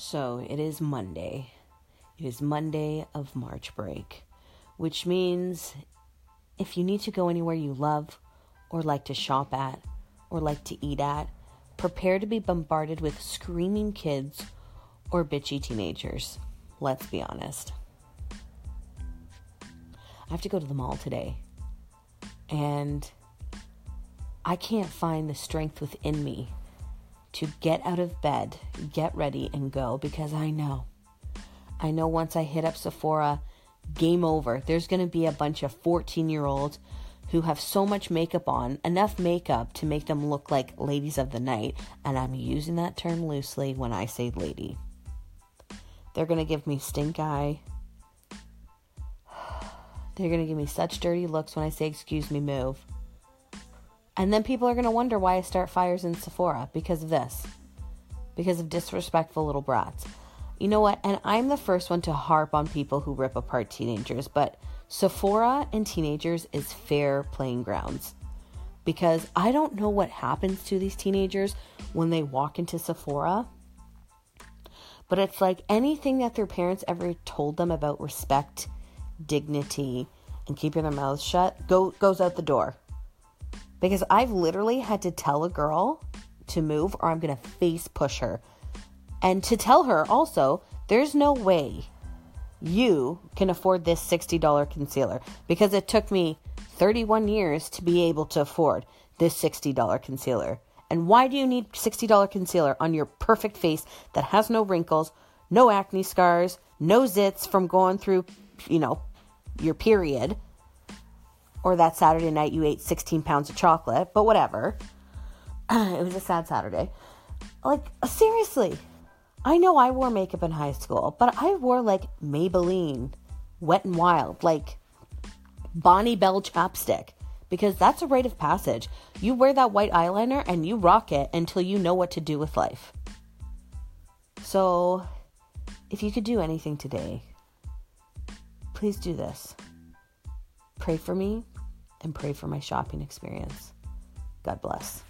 So it is Monday. It is Monday of March break, which means if you need to go anywhere you love or like to shop at or like to eat at, prepare to be bombarded with screaming kids or bitchy teenagers. Let's be honest. I have to go to the mall today. And I can't find the strength within me to get out of bed, get ready, and go because I know. I know once I hit up Sephora, game over. There's going to be a bunch of 14 year olds who have so much makeup on, enough makeup to make them look like ladies of the night. And I'm using that term loosely when I say lady. They're going to give me stink eye. They're going to give me such dirty looks when I say, excuse me, move. And then people are going to wonder why I start fires in Sephora because of this, because of disrespectful little brats. You know what? And I'm the first one to harp on people who rip apart teenagers, but Sephora and teenagers is fair playing grounds. Because I don't know what happens to these teenagers when they walk into Sephora. But it's like anything that their parents ever told them about respect, dignity, and keeping their mouths shut go, goes out the door because I've literally had to tell a girl to move or I'm going to face push her. And to tell her also, there's no way you can afford this $60 concealer because it took me 31 years to be able to afford this $60 concealer. And why do you need $60 concealer on your perfect face that has no wrinkles, no acne scars, no zits from going through, you know, your period? Or that Saturday night you ate 16 pounds of chocolate, but whatever. it was a sad Saturday. Like, seriously, I know I wore makeup in high school, but I wore like Maybelline, Wet and Wild, like Bonnie Bell chapstick, because that's a rite of passage. You wear that white eyeliner and you rock it until you know what to do with life. So, if you could do anything today, please do this. Pray for me and pray for my shopping experience. God bless.